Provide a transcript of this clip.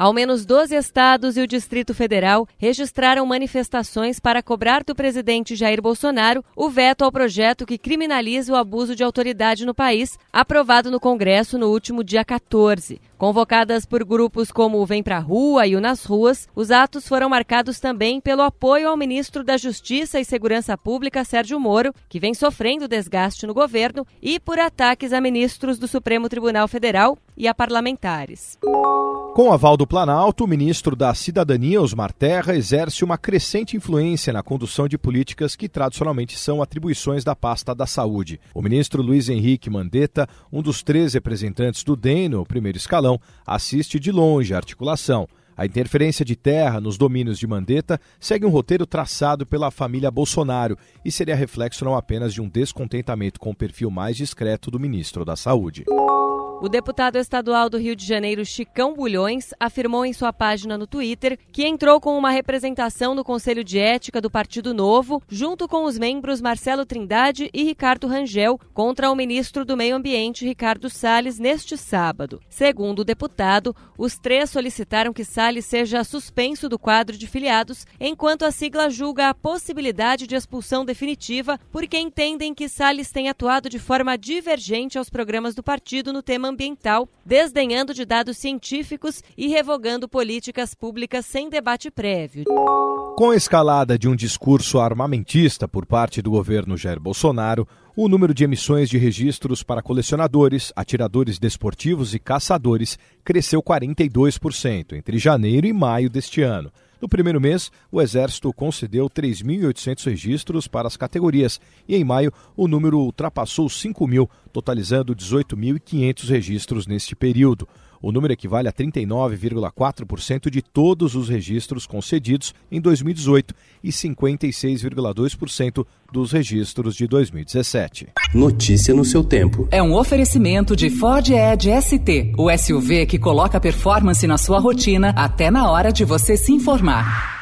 Ao menos 12 estados e o Distrito Federal registraram manifestações para cobrar do presidente Jair Bolsonaro o veto ao projeto que criminaliza o abuso de autoridade no país, aprovado no Congresso no último dia 14. Convocadas por grupos como o Vem Pra Rua e o Nas Ruas, os atos foram marcados também pelo apoio ao ministro da Justiça e Segurança Pública, Sérgio Moro, que vem sofrendo desgaste no governo, e por ataques a ministros do Supremo Tribunal Federal e a parlamentares. Com aval do Planalto, o ministro da Cidadania, Osmar Terra, exerce uma crescente influência na condução de políticas que tradicionalmente são atribuições da pasta da saúde. O ministro Luiz Henrique Mandetta, um dos três representantes do DEM no primeiro escalão, assiste de longe a articulação. A interferência de terra nos domínios de Mandetta segue um roteiro traçado pela família Bolsonaro e seria reflexo não apenas de um descontentamento com o perfil mais discreto do ministro da Saúde. O deputado estadual do Rio de Janeiro, Chicão Bulhões, afirmou em sua página no Twitter que entrou com uma representação no Conselho de Ética do Partido Novo, junto com os membros Marcelo Trindade e Ricardo Rangel, contra o ministro do Meio Ambiente, Ricardo Salles, neste sábado. Segundo o deputado, os três solicitaram que Salles seja suspenso do quadro de filiados, enquanto a sigla julga a possibilidade de expulsão definitiva, porque entendem que Salles tem atuado de forma divergente aos programas do partido no tema ambiental, desdenhando de dados científicos e revogando políticas públicas sem debate prévio. Com a escalada de um discurso armamentista por parte do governo Jair Bolsonaro, o número de emissões de registros para colecionadores, atiradores desportivos e caçadores cresceu 42% entre janeiro e maio deste ano. No primeiro mês, o Exército concedeu 3.800 registros para as categorias e, em maio, o número ultrapassou 5 mil, totalizando 18.500 registros neste período. O número equivale a 39,4% de todos os registros concedidos em 2018 e 56,2% dos registros de 2017. Notícia no seu tempo. É um oferecimento de Ford Edge ST, o SUV que coloca performance na sua rotina até na hora de você se informar.